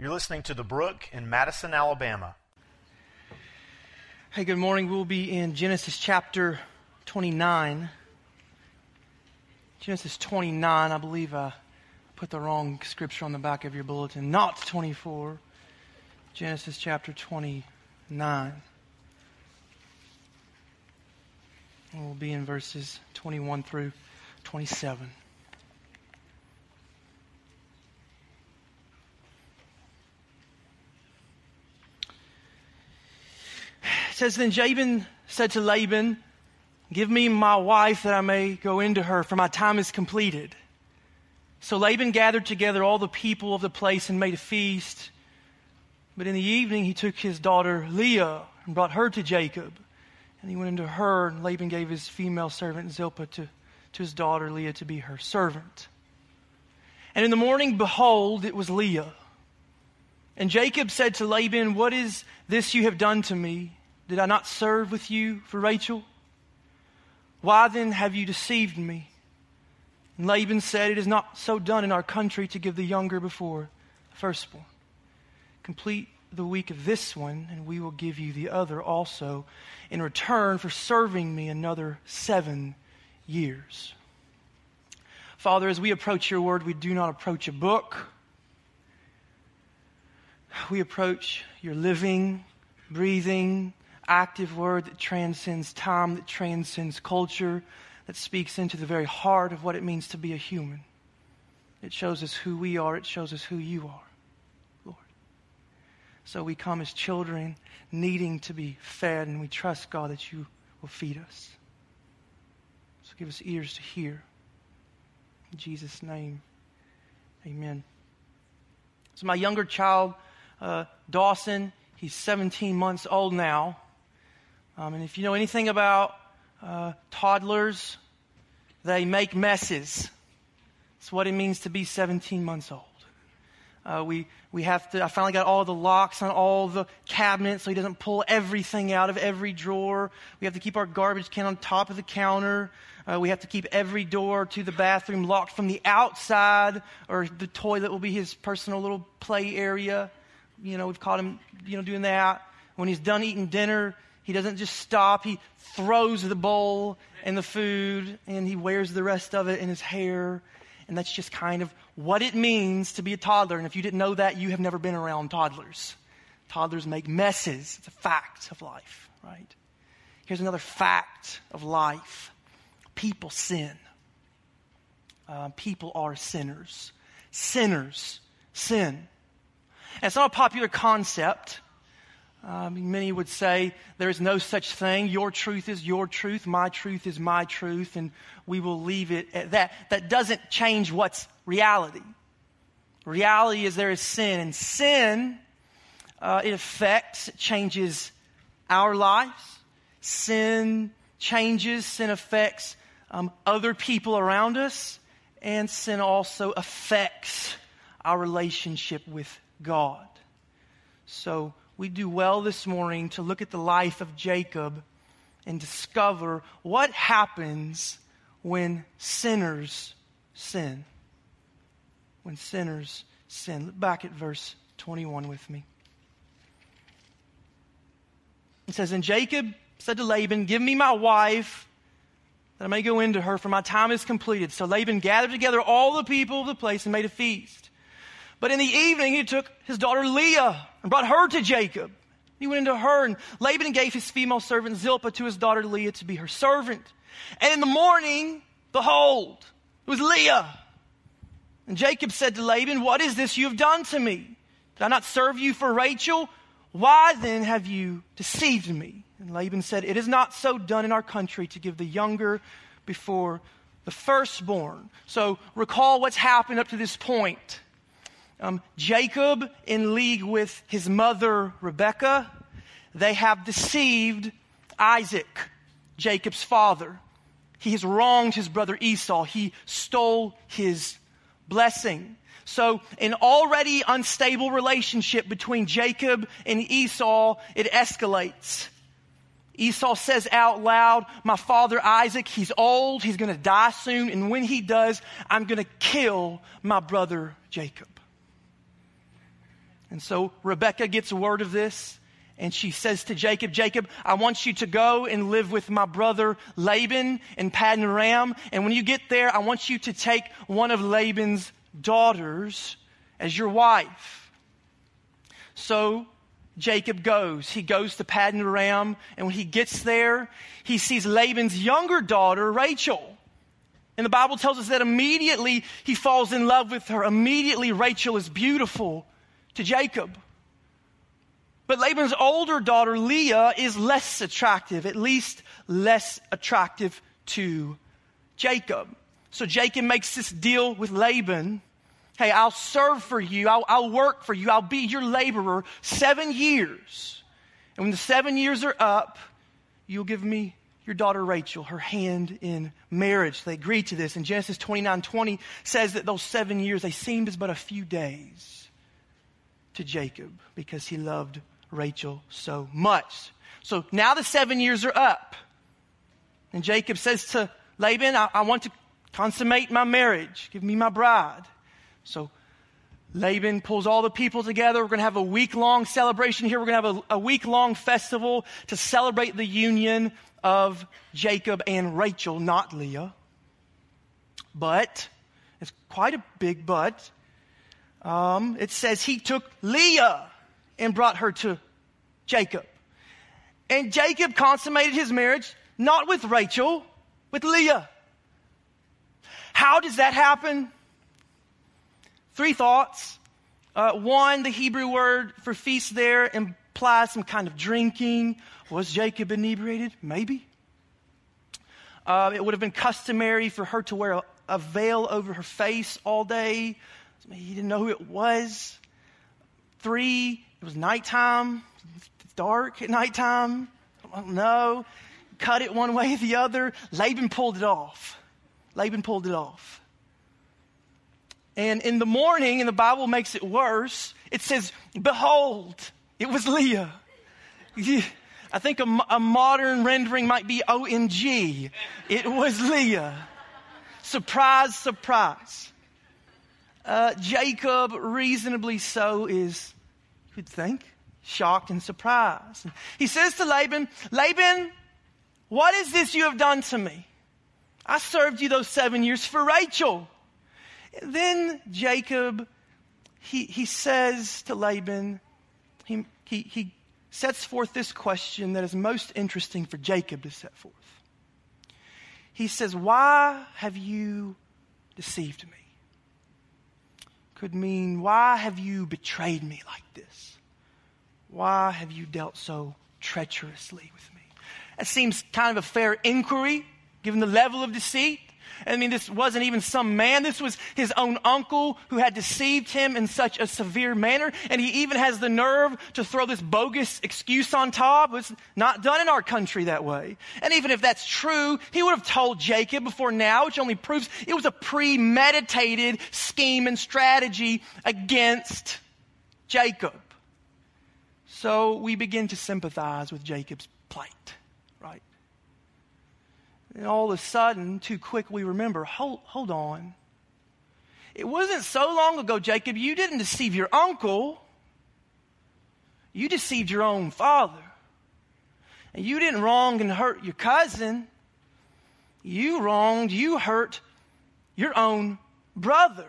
You're listening to The Brook in Madison, Alabama. Hey, good morning. We'll be in Genesis chapter 29. Genesis 29, I believe I put the wrong scripture on the back of your bulletin. Not 24. Genesis chapter 29. And we'll be in verses 21 through 27. Says, Then Jacob said to Laban, Give me my wife that I may go into her, for my time is completed. So Laban gathered together all the people of the place and made a feast. But in the evening he took his daughter Leah and brought her to Jacob. And he went into her, and Laban gave his female servant Zilpah to, to his daughter Leah to be her servant. And in the morning, behold, it was Leah. And Jacob said to Laban, What is this you have done to me? Did I not serve with you for Rachel? Why then have you deceived me? And Laban said, It is not so done in our country to give the younger before the firstborn. Complete the week of this one, and we will give you the other also in return for serving me another seven years. Father, as we approach your word, we do not approach a book. We approach your living, breathing, active word that transcends time, that transcends culture, that speaks into the very heart of what it means to be a human. It shows us who we are, it shows us who you are, Lord. So we come as children needing to be fed, and we trust, God, that you will feed us. So give us ears to hear. In Jesus' name, amen. So, my younger child, uh, Dawson, he's 17 months old now. Um, and if you know anything about uh, toddlers, they make messes. It's what it means to be 17 months old. Uh, we, we have to, I finally got all the locks on all the cabinets so he doesn't pull everything out of every drawer. We have to keep our garbage can on top of the counter. Uh, we have to keep every door to the bathroom locked from the outside, or the toilet will be his personal little play area. You know, we've caught him, you know, doing that. When he's done eating dinner, he doesn't just stop, he throws the bowl and the food, and he wears the rest of it in his hair. And that's just kind of what it means to be a toddler. And if you didn't know that, you have never been around toddlers. Toddlers make messes. It's a fact of life, right? Here's another fact of life people sin. Uh, people are sinners. Sinners sin. And it's not a popular concept. Um, many would say there is no such thing. Your truth is your truth. My truth is my truth. And we will leave it at that. That doesn't change what's reality. Reality is there is sin. And sin, uh, it affects, it changes our lives. Sin changes, sin affects um, other people around us. And sin also affects our relationship with God. So, we do well this morning to look at the life of Jacob and discover what happens when sinners sin. When sinners sin. Look back at verse 21 with me. It says, And Jacob said to Laban, Give me my wife that I may go into her, for my time is completed. So Laban gathered together all the people of the place and made a feast. But in the evening, he took his daughter Leah and brought her to Jacob. He went into her, and Laban gave his female servant Zilpah to his daughter Leah to be her servant. And in the morning, behold, it was Leah. And Jacob said to Laban, What is this you have done to me? Did I not serve you for Rachel? Why then have you deceived me? And Laban said, It is not so done in our country to give the younger before the firstborn. So recall what's happened up to this point. Um, Jacob, in league with his mother Rebekah, they have deceived Isaac, Jacob's father. He has wronged his brother Esau. He stole his blessing. So, an already unstable relationship between Jacob and Esau, it escalates. Esau says out loud, My father Isaac, he's old, he's going to die soon, and when he does, I'm going to kill my brother Jacob. And so Rebecca gets word of this and she says to Jacob, Jacob, I want you to go and live with my brother Laban in Paddan Aram. And when you get there, I want you to take one of Laban's daughters as your wife. So Jacob goes. He goes to Paddan Aram, and when he gets there, he sees Laban's younger daughter, Rachel. And the Bible tells us that immediately he falls in love with her. Immediately, Rachel is beautiful to Jacob. But Laban's older daughter, Leah, is less attractive, at least less attractive to Jacob. So Jacob makes this deal with Laban. Hey, I'll serve for you. I'll, I'll work for you. I'll be your laborer seven years. And when the seven years are up, you'll give me your daughter Rachel her hand in marriage. They agreed to this. And Genesis 29 20 says that those seven years, they seemed as but a few days to Jacob because he loved Rachel so much. So now the seven years are up. And Jacob says to Laban, I, I want to consummate my marriage. Give me my bride. So Laban pulls all the people together. We're going to have a week long celebration here. We're going to have a, a week long festival to celebrate the union of Jacob and Rachel, not Leah. But, it's quite a big but. Um, it says he took Leah and brought her to Jacob. And Jacob consummated his marriage not with Rachel, with Leah. How does that happen? Three thoughts. Uh, one, the Hebrew word for feast there implies some kind of drinking. Was Jacob inebriated? Maybe. Uh, it would have been customary for her to wear a, a veil over her face all day. He didn't know who it was. Three, it was nighttime. It's dark at nighttime. I don't know. Cut it one way or the other. Laban pulled it off. Laban pulled it off. And in the morning, and the Bible makes it worse, it says, Behold, it was Leah. I think a, a modern rendering might be OMG. It was Leah. Surprise, surprise. Uh, Jacob, reasonably so, is, you'd think, shocked and surprised. He says to Laban, Laban, what is this you have done to me? I served you those seven years for Rachel. Then Jacob, he, he says to Laban, he, he, he sets forth this question that is most interesting for Jacob to set forth. He says, Why have you deceived me? Could mean, Why have you betrayed me like this? Why have you dealt so treacherously with me? That seems kind of a fair inquiry, given the level of deceit. I mean, this wasn't even some man. This was his own uncle who had deceived him in such a severe manner. And he even has the nerve to throw this bogus excuse on top. It's not done in our country that way. And even if that's true, he would have told Jacob before now, which only proves it was a premeditated scheme and strategy against Jacob. So we begin to sympathize with Jacob's plight? And all of a sudden, too quick, we remember hold, hold on. It wasn't so long ago, Jacob, you didn't deceive your uncle, you deceived your own father. And you didn't wrong and hurt your cousin, you wronged, you hurt your own brother.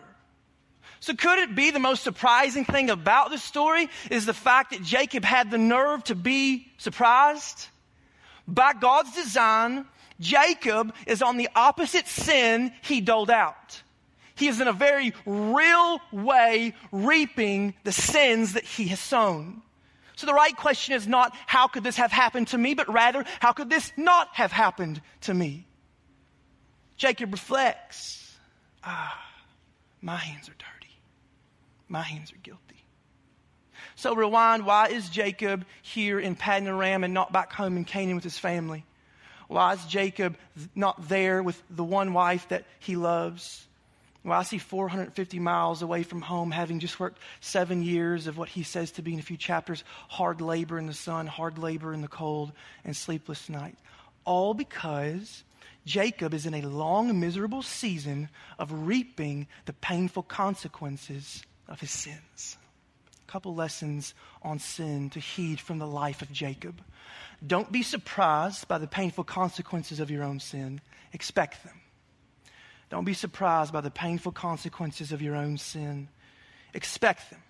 So, could it be the most surprising thing about this story is the fact that Jacob had the nerve to be surprised? By God's design, Jacob is on the opposite sin he doled out. He is in a very real way reaping the sins that he has sown. So the right question is not, how could this have happened to me, but rather, how could this not have happened to me? Jacob reflects, ah, my hands are dirty. My hands are guilty. So rewind, why is Jacob here in Paddan Aram and not back home in Canaan with his family? Why is Jacob not there with the one wife that he loves? Why is he 450 miles away from home, having just worked seven years of what he says to be in a few chapters hard labor in the sun, hard labor in the cold, and sleepless night? All because Jacob is in a long, miserable season of reaping the painful consequences of his sins. Couple lessons on sin to heed from the life of Jacob. Don't be surprised by the painful consequences of your own sin, expect them. Don't be surprised by the painful consequences of your own sin, expect them.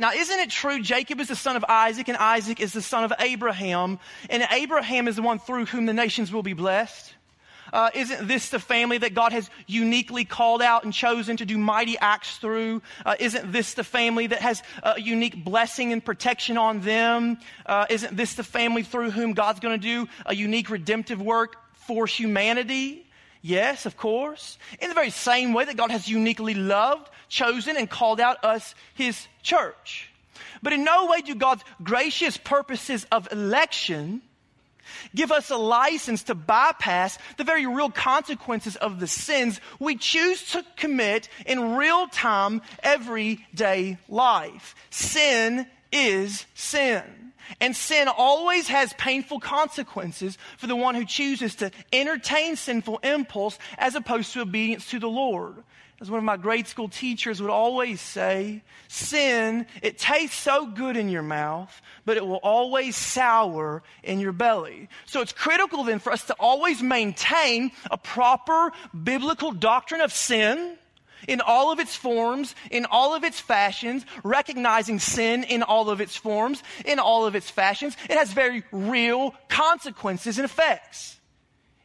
Now, isn't it true Jacob is the son of Isaac and Isaac is the son of Abraham, and Abraham is the one through whom the nations will be blessed? Uh, isn't this the family that God has uniquely called out and chosen to do mighty acts through? Uh, isn't this the family that has a unique blessing and protection on them? Uh, isn't this the family through whom God's going to do a unique redemptive work for humanity? Yes, of course. In the very same way that God has uniquely loved, chosen, and called out us, His church. But in no way do God's gracious purposes of election give us a license to bypass the very real consequences of the sins we choose to commit in real time, everyday life. Sin is sin. And sin always has painful consequences for the one who chooses to entertain sinful impulse as opposed to obedience to the Lord. As one of my grade school teachers would always say, sin, it tastes so good in your mouth, but it will always sour in your belly. So it's critical then for us to always maintain a proper biblical doctrine of sin in all of its forms, in all of its fashions, recognizing sin in all of its forms, in all of its fashions. It has very real consequences and effects.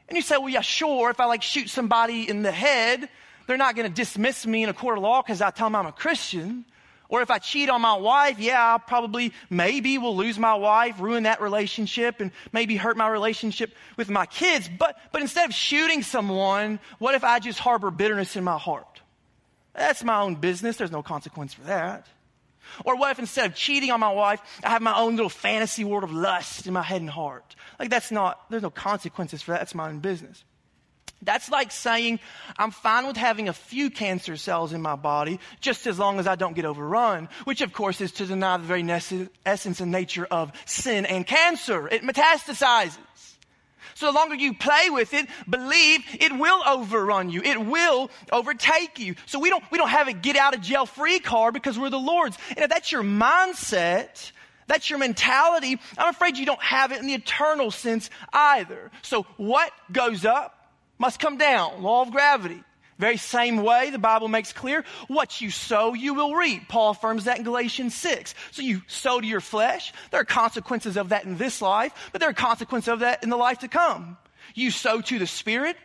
And you say, well, yeah, sure, if I like shoot somebody in the head, they're not going to dismiss me in a court of law because I tell them I'm a Christian. Or if I cheat on my wife, yeah, I probably, maybe will lose my wife, ruin that relationship, and maybe hurt my relationship with my kids. But, but instead of shooting someone, what if I just harbor bitterness in my heart? That's my own business. There's no consequence for that. Or what if instead of cheating on my wife, I have my own little fantasy world of lust in my head and heart? Like that's not, there's no consequences for that. That's my own business. That's like saying I'm fine with having a few cancer cells in my body just as long as I don't get overrun, which of course is to deny the very essence and nature of sin and cancer. It metastasizes. So the longer you play with it, believe it will overrun you. It will overtake you. So we don't, we don't have a get out of jail free card because we're the Lord's. And if that's your mindset, that's your mentality, I'm afraid you don't have it in the eternal sense either. So what goes up must come down. Law of gravity. Very same way, the Bible makes clear what you sow, you will reap. Paul affirms that in Galatians 6. So you sow to your flesh. There are consequences of that in this life, but there are consequences of that in the life to come. You sow to the Spirit,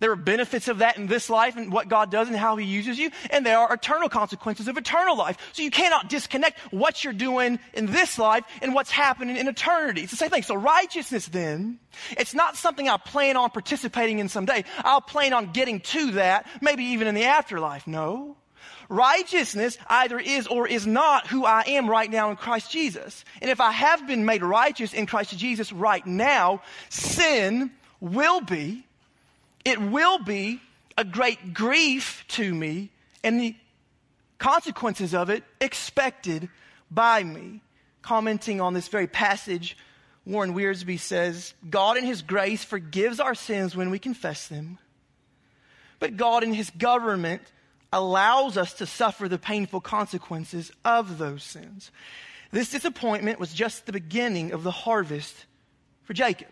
there are benefits of that in this life and what God does and how He uses you, and there are eternal consequences of eternal life. So you cannot disconnect what you're doing in this life and what's happening in eternity. It's the same thing. So righteousness then, it's not something I plan on participating in someday. I'll plan on getting to that, maybe even in the afterlife. No. Righteousness either is or is not who I am right now in Christ Jesus. And if I have been made righteous in Christ Jesus right now, sin will be it will be a great grief to me and the consequences of it expected by me. Commenting on this very passage, Warren Wiersbe says, God in His grace forgives our sins when we confess them, but God in His government allows us to suffer the painful consequences of those sins. This disappointment was just the beginning of the harvest for Jacob.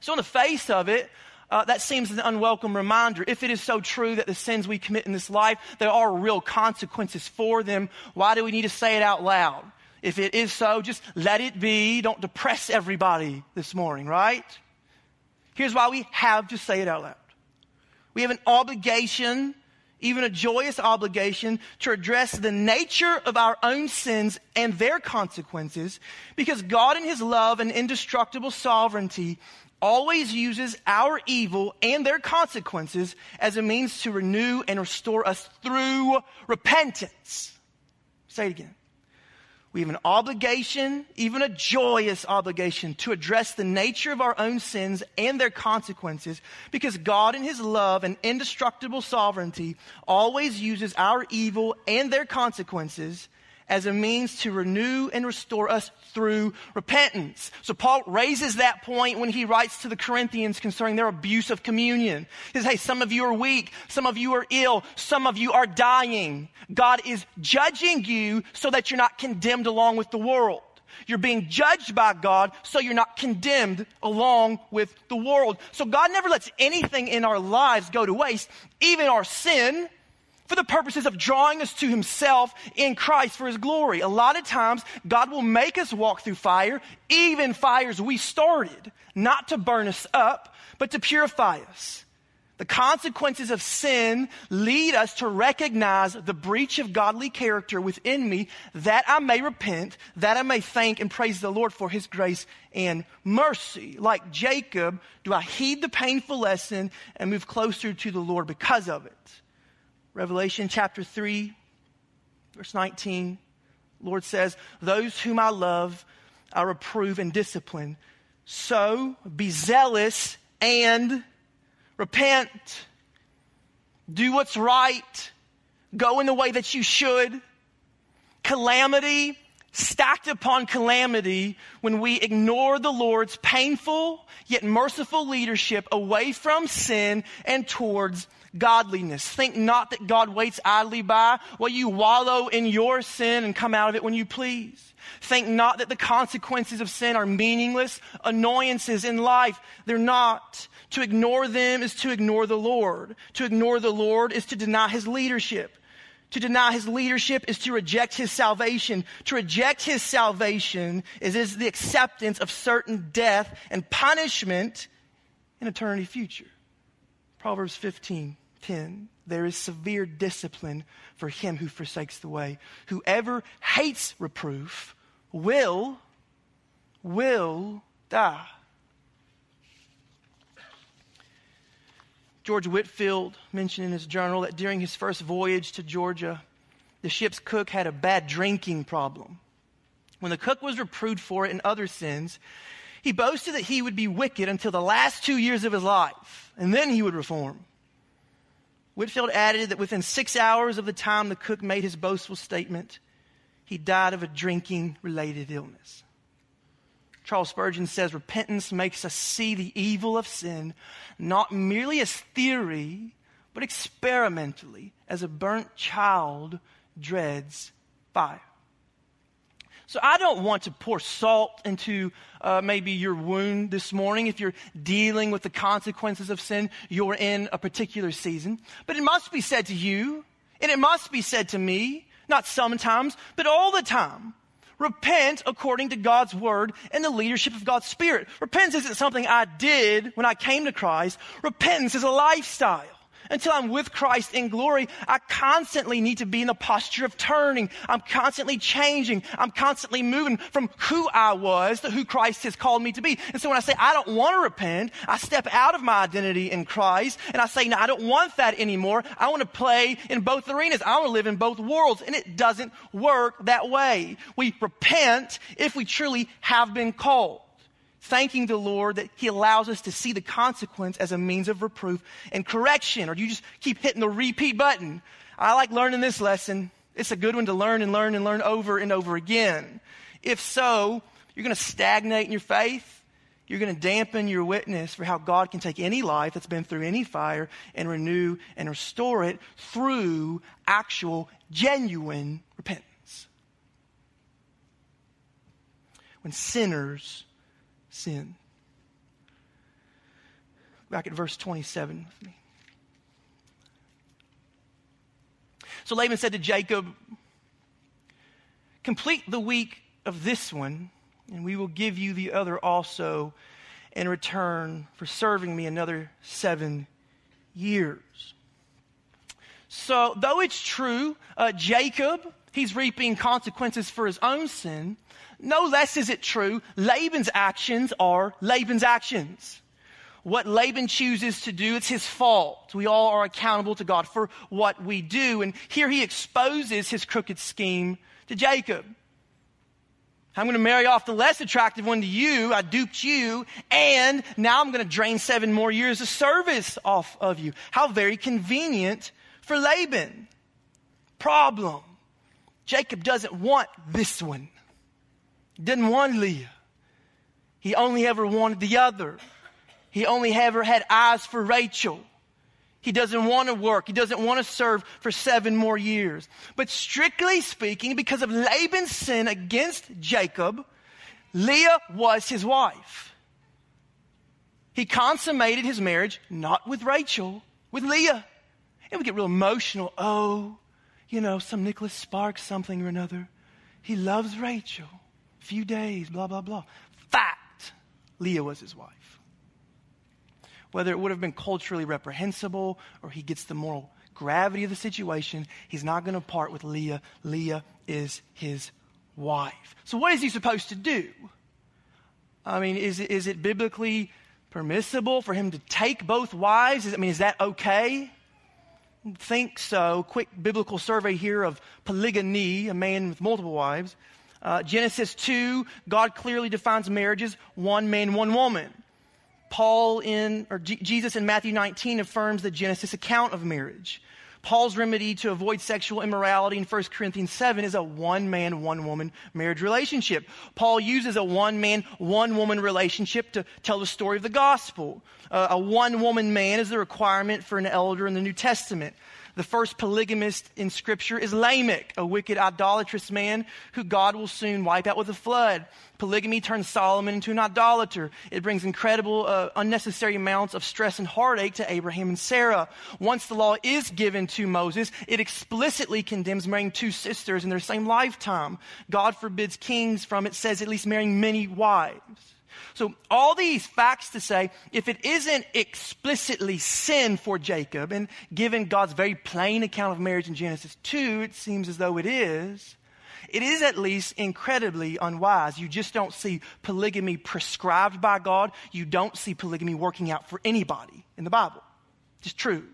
So, in the face of it, uh, that seems an unwelcome reminder. If it is so true that the sins we commit in this life, there are real consequences for them, why do we need to say it out loud? If it is so, just let it be. Don't depress everybody this morning, right? Here's why we have to say it out loud. We have an obligation, even a joyous obligation, to address the nature of our own sins and their consequences because God, in His love and indestructible sovereignty, always uses our evil and their consequences as a means to renew and restore us through repentance. Say it again. We have an obligation, even a joyous obligation, to address the nature of our own sins and their consequences because God, in His love and indestructible sovereignty, always uses our evil and their consequences as a means to renew and restore us through repentance. So Paul raises that point when he writes to the Corinthians concerning their abuse of communion. He says, hey, some of you are weak, some of you are ill, some of you are dying. God is judging you so that you're not condemned along with the world. You're being judged by God, so you're not condemned along with the world. So God never lets anything in our lives go to waste, even our sin, for the purposes of drawing us to Himself in Christ for His glory. A lot of times, God will make us walk through fire, even fires we started, not to burn us up, but to purify us. The consequences of sin lead us to recognize the breach of godly character within me that I may repent, that I may thank and praise the Lord for his grace and mercy. Like Jacob, do I heed the painful lesson and move closer to the Lord because of it? Revelation chapter 3, verse 19, Lord says, Those whom I love, I reprove and discipline. So be zealous and repent, do what's right, go in the way that you should. Calamity stacked upon calamity when we ignore the Lord's painful yet merciful leadership away from sin and towards godliness. Think not that God waits idly by while you wallow in your sin and come out of it when you please. Think not that the consequences of sin are meaningless annoyances in life. They're not. To ignore them is to ignore the Lord. To ignore the Lord is to deny his leadership. To deny his leadership is to reject his salvation. To reject his salvation is, is the acceptance of certain death and punishment in eternity future. Proverbs 15, 10. There is severe discipline for him who forsakes the way. Whoever hates reproof will, will die. George Whitefield mentioned in his journal that during his first voyage to Georgia, the ship's cook had a bad drinking problem. When the cook was reproved for it and other sins, he boasted that he would be wicked until the last two years of his life, and then he would reform. Whitefield added that within six hours of the time the cook made his boastful statement, he died of a drinking related illness. Charles Spurgeon says repentance makes us see the evil of sin not merely as theory, but experimentally as a burnt child dreads fire. So I don't want to pour salt into uh, maybe your wound this morning if you're dealing with the consequences of sin you're in a particular season. But it must be said to you, and it must be said to me, not sometimes, but all the time repent according to God's word and the leadership of God's spirit. Repentance isn't something I did when I came to Christ. Repentance is a lifestyle until I'm with Christ in glory, I constantly need to be in the posture of turning. I'm constantly changing. I'm constantly moving from who I was to who Christ has called me to be. And so when I say I don't want to repent, I step out of my identity in Christ and I say, no, I don't want that anymore. I want to play in both arenas. I want to live in both worlds. And it doesn't work that way. We repent if we truly have been called thanking the Lord that He allows us to see the consequence as a means of reproof and correction? Or do you just keep hitting the repeat button? I like learning this lesson. It's a good one to learn and learn and learn over and over again. If so, you're going to stagnate in your faith. You're going to dampen your witness for how God can take any life that's been through any fire and renew and restore it through actual, genuine repentance. When sinners sin. Back at verse 27 with me. So Laban said to Jacob, Complete the week of this one, and we will give you the other also in return for serving me another seven years. So, though it's true, uh, Jacob, he's reaping consequences for his own sin. No less is it true, Laban's actions are Laban's actions. What Laban chooses to do, it's his fault. We all are accountable to God for what we do. And here he exposes his crooked scheme to Jacob. I'm going to marry off the less attractive one to you. I duped you. And now I'm going to drain seven more years of service off of you. How very convenient for Laban. Problem. Jacob doesn't want this one. Didn't want Leah. He only ever wanted the other. He only ever had eyes for Rachel. He doesn't want to work. He doesn't want to serve for seven more years. But strictly speaking, because of Laban's sin against Jacob, Leah was his wife. He consummated his marriage not with Rachel, with Leah. And we get real emotional. Oh, you know, some Nicholas Sparks, something or another. He loves Rachel. Few days, blah, blah, blah. Fact Leah was his wife whether it would have been culturally reprehensible or he gets the moral gravity of the situation, he's not going to part with Leah. Leah is his wife. So, what is he supposed to do? I mean, is it, is it biblically permissible for him to take both wives? Is, I mean, is that okay? Think so. Quick biblical survey here of polygamy, a man with multiple wives. Uh, Genesis 2, God clearly defines marriages one man, one woman. Paul in, or G- Jesus in Matthew 19 affirms the Genesis account of marriage. Paul's remedy to avoid sexual immorality in 1 Corinthians 7 is a one man, one woman marriage relationship. Paul uses a one man, one woman relationship to tell the story of the gospel. Uh, a one woman man is the requirement for an elder in the New Testament. The first polygamist in Scripture is Lamech, a wicked, idolatrous man who God will soon wipe out with a flood. Polygamy turns Solomon into an idolater. It brings incredible, uh, unnecessary amounts of stress and heartache to Abraham and Sarah. Once the law is given to Moses, it explicitly condemns marrying two sisters in their same lifetime. God forbids kings from, it says, at least marrying many wives. So, all these facts to say, if it isn't explicitly sin for Jacob, and given God's very plain account of marriage in Genesis 2, it seems as though it is, it is at least incredibly unwise. You just don't see polygamy prescribed by God. You don't see polygamy working out for anybody in the Bible. It's true.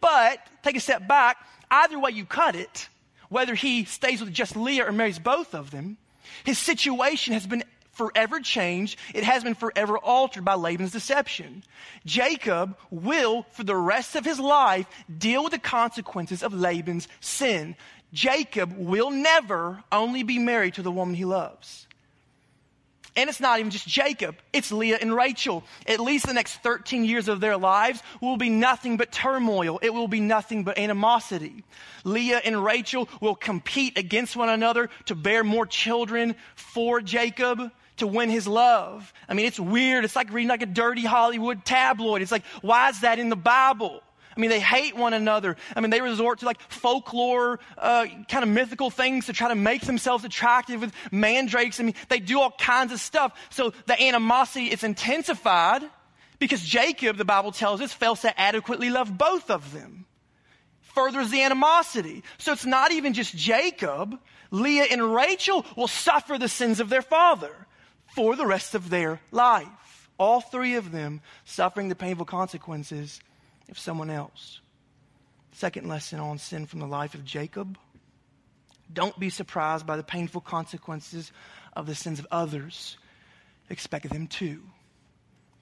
But take a step back. Either way you cut it, whether he stays with just Leah or marries both of them, his situation has been forever changed. It has been forever altered by Laban's deception. Jacob will, for the rest of his life, deal with the consequences of Laban's sin. Jacob will never only be married to the woman he loves. And it's not even just Jacob, it's Leah and Rachel. At least the next 13 years of their lives will be nothing but turmoil. It will be nothing but animosity. Leah and Rachel will compete against one another to bear more children for Jacob to win his love. I mean, it's weird. It's like reading like a dirty Hollywood tabloid. It's like, why is that in the Bible? I mean, they hate one another. I mean, they resort to like folklore, uh, kind of mythical things to try to make themselves attractive with mandrakes. I mean, they do all kinds of stuff. So the animosity is intensified because Jacob, the Bible tells us, fails to adequately love both of them. Furthers the animosity. So it's not even just Jacob. Leah and Rachel will suffer the sins of their father for the rest of their life. All three of them suffering the painful consequences of someone else. Second lesson on sin from the life of Jacob. Don't be surprised by the painful consequences of the sins of others. Expect them too.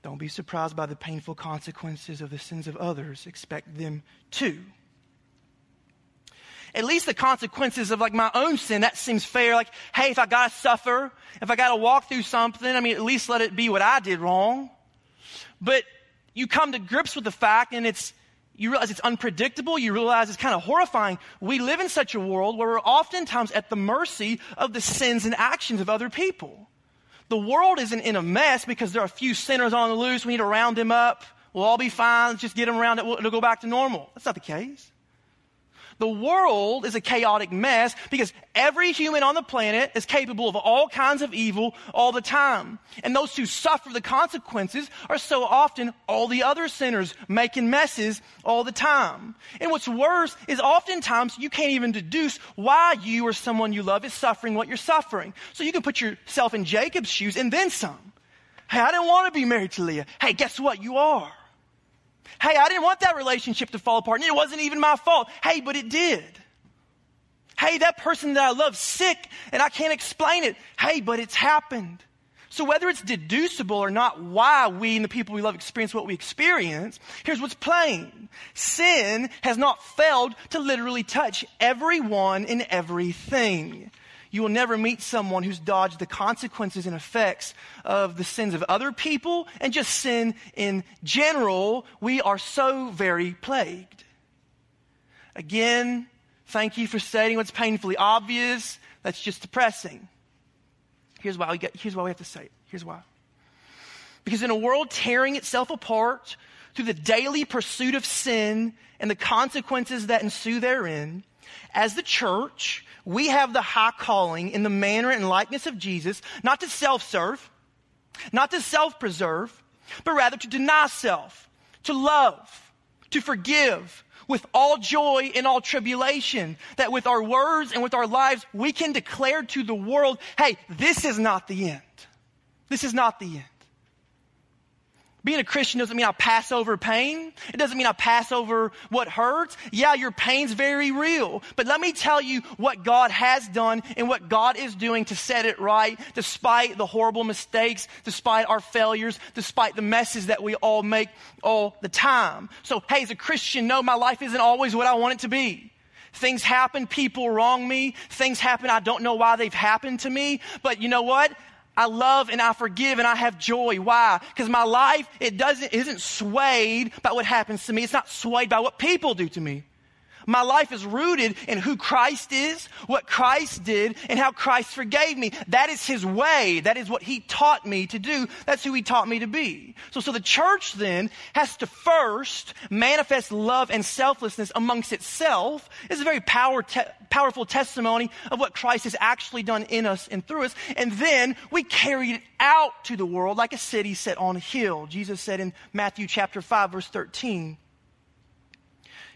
Don't be surprised by the painful consequences of the sins of others. Expect them too at least the consequences of like my own sin, that seems fair. Like, hey, if I gotta suffer, if I gotta walk through something, I mean, at least let it be what I did wrong. But you come to grips with the fact and it's, you realize it's unpredictable. You realize it's kind of horrifying. We live in such a world where we're oftentimes at the mercy of the sins and actions of other people. The world isn't in a mess because there are a few sinners on the loose. We need to round them up. We'll all be fine. Let's just get them around. It'll go back to normal. That's not the case. The world is a chaotic mess because every human on the planet is capable of all kinds of evil all the time. And those who suffer the consequences are so often all the other sinners making messes all the time. And what's worse is oftentimes you can't even deduce why you or someone you love is suffering what you're suffering. So you can put yourself in Jacob's shoes and then some. Hey, I didn't want to be married to Leah. Hey, guess what? You are. Hey, I didn't want that relationship to fall apart, and it wasn't even my fault. Hey, but it did. Hey, that person that I love sick and I can't explain it. Hey, but it's happened. So, whether it's deducible or not why we and the people we love experience what we experience, here's what's plain sin has not failed to literally touch everyone and everything. You will never meet someone who's dodged the consequences and effects of the sins of other people and just sin in general. We are so very plagued. Again, thank you for stating what's painfully obvious. That's just depressing. Here's why we get, here's why we have to say it. Here's why. Because in a world tearing itself apart through the daily pursuit of sin and the consequences that ensue therein, as the church, we have the high calling in the manner and likeness of Jesus, not to self-serve, not to self-preserve, but rather to deny self, to love, to forgive, with all joy in all tribulation, that with our words and with our lives, we can declare to the world, hey, this is not the end. This is not the end. Being a Christian doesn't mean I pass over pain. It doesn't mean I pass over what hurts. Yeah, your pain's very real. But let me tell you what God has done and what God is doing to set it right, despite the horrible mistakes, despite our failures, despite the messes that we all make all the time. So, hey, as a Christian, no, my life isn't always what I want it to be. Things happen, people wrong me, things happen, I don't know why they've happened to me, but you know what? I love and I forgive and I have joy. Why? Because my life, it doesn't, isn't swayed by what happens to me. It's not swayed by what people do to me. My life is rooted in who Christ is, what Christ did, and how Christ forgave me. That is His way. That is what He taught me to do. That's who He taught me to be. So, so the church then has to first manifest love and selflessness amongst itself. It's a very power te- powerful testimony of what Christ has actually done in us and through us. And then we carry it out to the world like a city set on a hill. Jesus said in Matthew chapter 5 verse 13,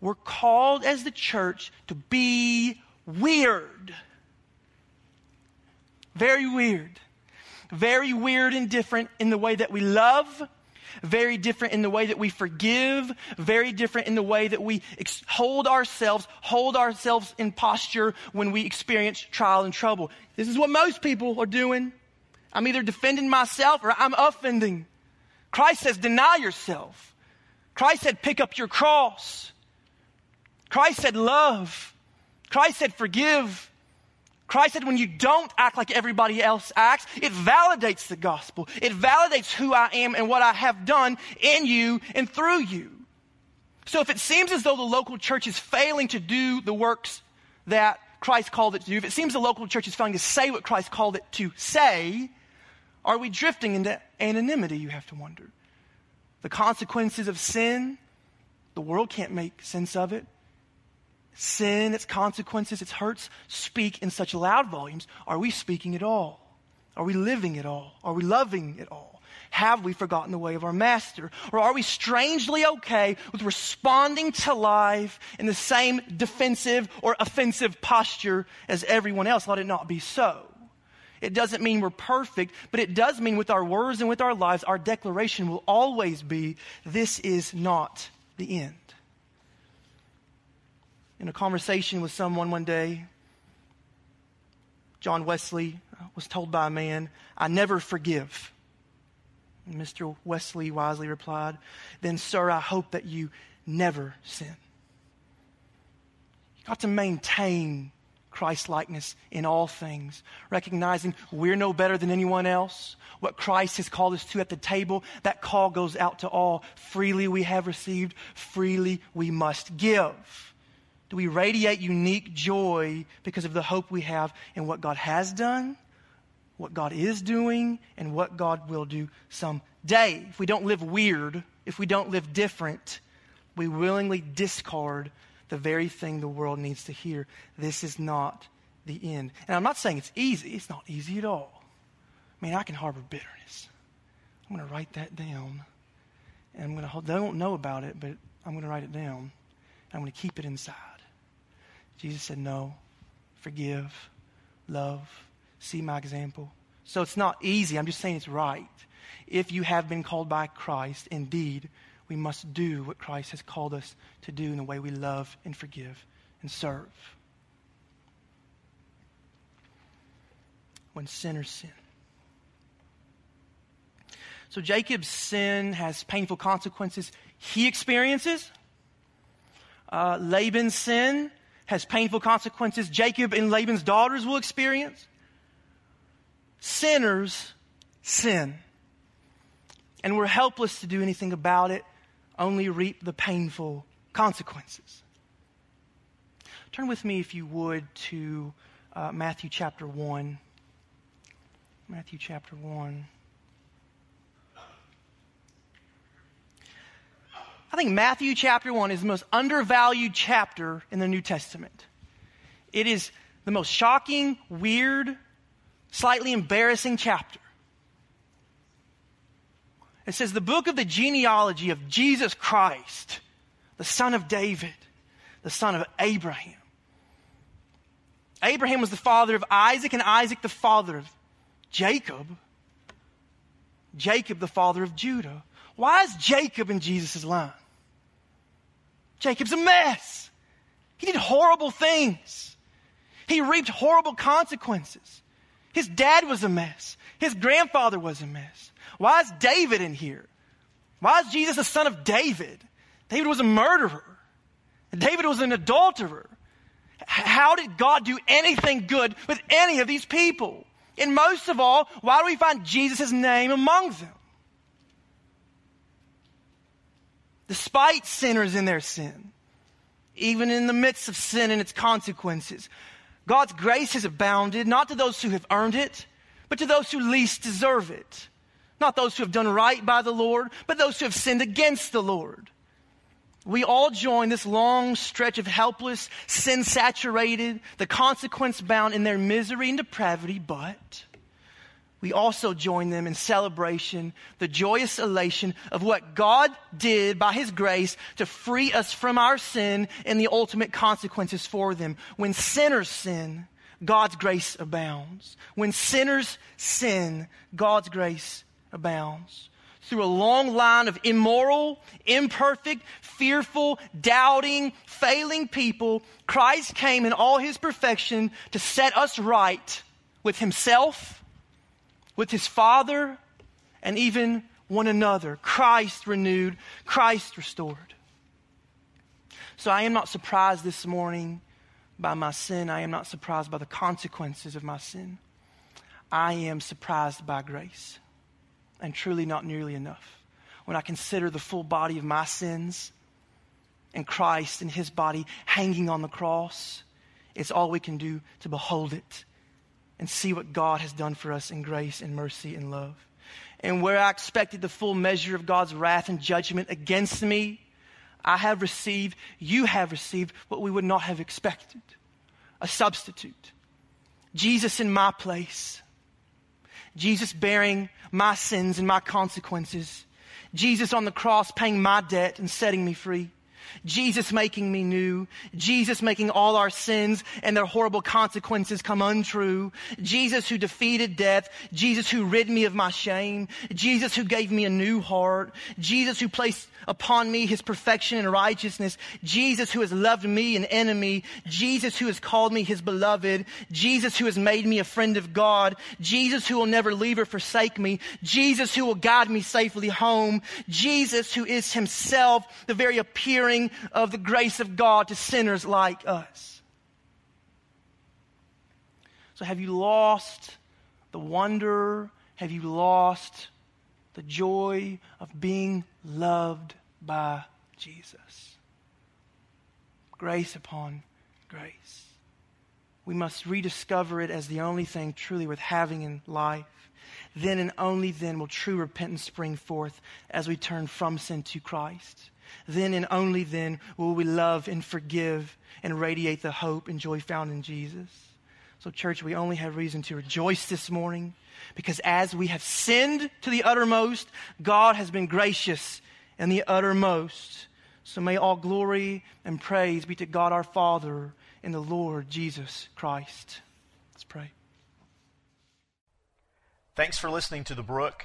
We're called as the church to be weird. Very weird. Very weird and different in the way that we love, very different in the way that we forgive, very different in the way that we ex- hold ourselves, hold ourselves in posture when we experience trial and trouble. This is what most people are doing. I'm either defending myself or I'm offending. Christ says, deny yourself. Christ said, pick up your cross. Christ said, love. Christ said, forgive. Christ said, when you don't act like everybody else acts, it validates the gospel. It validates who I am and what I have done in you and through you. So if it seems as though the local church is failing to do the works that Christ called it to do, if it seems the local church is failing to say what Christ called it to say, are we drifting into anonymity, you have to wonder? The consequences of sin, the world can't make sense of it sin, its consequences, its hurts speak in such loud volumes, are we speaking at all? Are we living at all? Are we loving at all? Have we forgotten the way of our master? Or are we strangely okay with responding to life in the same defensive or offensive posture as everyone else? Let it not be so. It doesn't mean we're perfect, but it does mean with our words and with our lives, our declaration will always be this is not the end in a conversation with someone one day, John Wesley uh, was told by a man, I never forgive. And Mr. Wesley wisely replied, Then, sir, I hope that you never sin. You got to maintain Christ likeness in all things, recognizing we're no better than anyone else. What Christ has called us to at the table, that call goes out to all. Freely we have received, freely we must give. Do we radiate unique joy because of the hope we have in what God has done, what God is doing, and what God will do someday? If we don't live weird, if we don't live different, we willingly discard the very thing the world needs to hear. This is not the end. And I'm not saying it's easy, it's not easy at all. Man, I can harbor bitterness. I'm going to write that down. And I'm going to they don't know about it, but I'm going to write it down. I'm going to keep it inside. Jesus said, No, forgive, love, see my example. So it's not easy. I'm just saying it's right. If you have been called by Christ, indeed, we must do what Christ has called us to do in the way we love and forgive and serve. When sinners sin. So Jacob's sin has painful consequences he experiences. Uh, Laban's sin has painful consequences Jacob and Laban's daughters will experience. Sinners sin. And we're helpless to do anything about it, only reap the painful consequences. Turn with me, if you would, to uh, Matthew chapter 1. Matthew chapter 1. Think Matthew chapter 1 is the most undervalued chapter in the New Testament. It is the most shocking, weird, slightly embarrassing chapter. It says the book of the genealogy of Jesus Christ, the son of David, the son of Abraham. Abraham was the father of Isaac, and Isaac the father of Jacob. Jacob the father of Judah. Why is Jacob in Jesus' line? Jacob's a mess. He did horrible things. He reaped horrible consequences. His dad was a mess. His grandfather was a mess. Why is David in here? Why is Jesus the son of David? David was a murderer. David was an adulterer. How did God do anything good with any of these people? And most of all, why do we find Jesus' name among them? Despite sinners in their sin, even in the midst of sin and its consequences, God's grace has abounded not to those who have earned it, but to those who least deserve it. Not those who have done right by the Lord, but those who have sinned against the Lord. We all join this long stretch of helpless, sin saturated, the consequence bound in their misery and depravity, but we also join them in celebration, the joyous elation of what God did by His grace to free us from our sin and the ultimate consequences for them. When sinners sin, God's grace abounds. When sinners sin, God's grace abounds. Through a long line of immoral, imperfect, fearful, doubting, failing people, Christ came in all his perfection to set us right with himself, with his Father, and even one another. Christ renewed, Christ restored. So I am not surprised this morning by my sin. I am not surprised by the consequences of my sin. I am surprised by grace and truly not nearly enough. When I consider the full body of my sins and Christ and his body hanging on the cross, it's all we can do to behold it and see what God has done for us in grace and mercy and love. And where I expected the full measure of God's wrath and judgment against me, I have received, you have received what we would not have expected a substitute. Jesus in my place Jesus bearing my sins and my consequences. Jesus on the cross paying my debt and setting me free. Jesus making me new. Jesus making all our sins and their horrible consequences come untrue. Jesus who defeated death. Jesus who rid me of my shame. Jesus who gave me a new heart. Jesus who placed upon me his perfection and righteousness. Jesus who has loved me an enemy. Jesus who has called me his beloved. Jesus who has made me a friend of God. Jesus who will never leave or forsake me. Jesus who will guide me safely home. Jesus who is himself the very appearing of the grace of God to sinners like us. So have you lost the wonder? Have you lost the joy of being loved by Jesus. Grace upon grace. We must rediscover it as the only thing truly worth having in life. Then and only then will true repentance spring forth as we turn from sin to Christ. Then and only then will we love and forgive and radiate the hope and joy found in Jesus. So, church, we only have reason to rejoice this morning because as we have sinned to the uttermost, God has been gracious in the uttermost. So may all glory and praise be to God our Father and the Lord Jesus Christ. Let's pray. Thanks for listening to The Brook.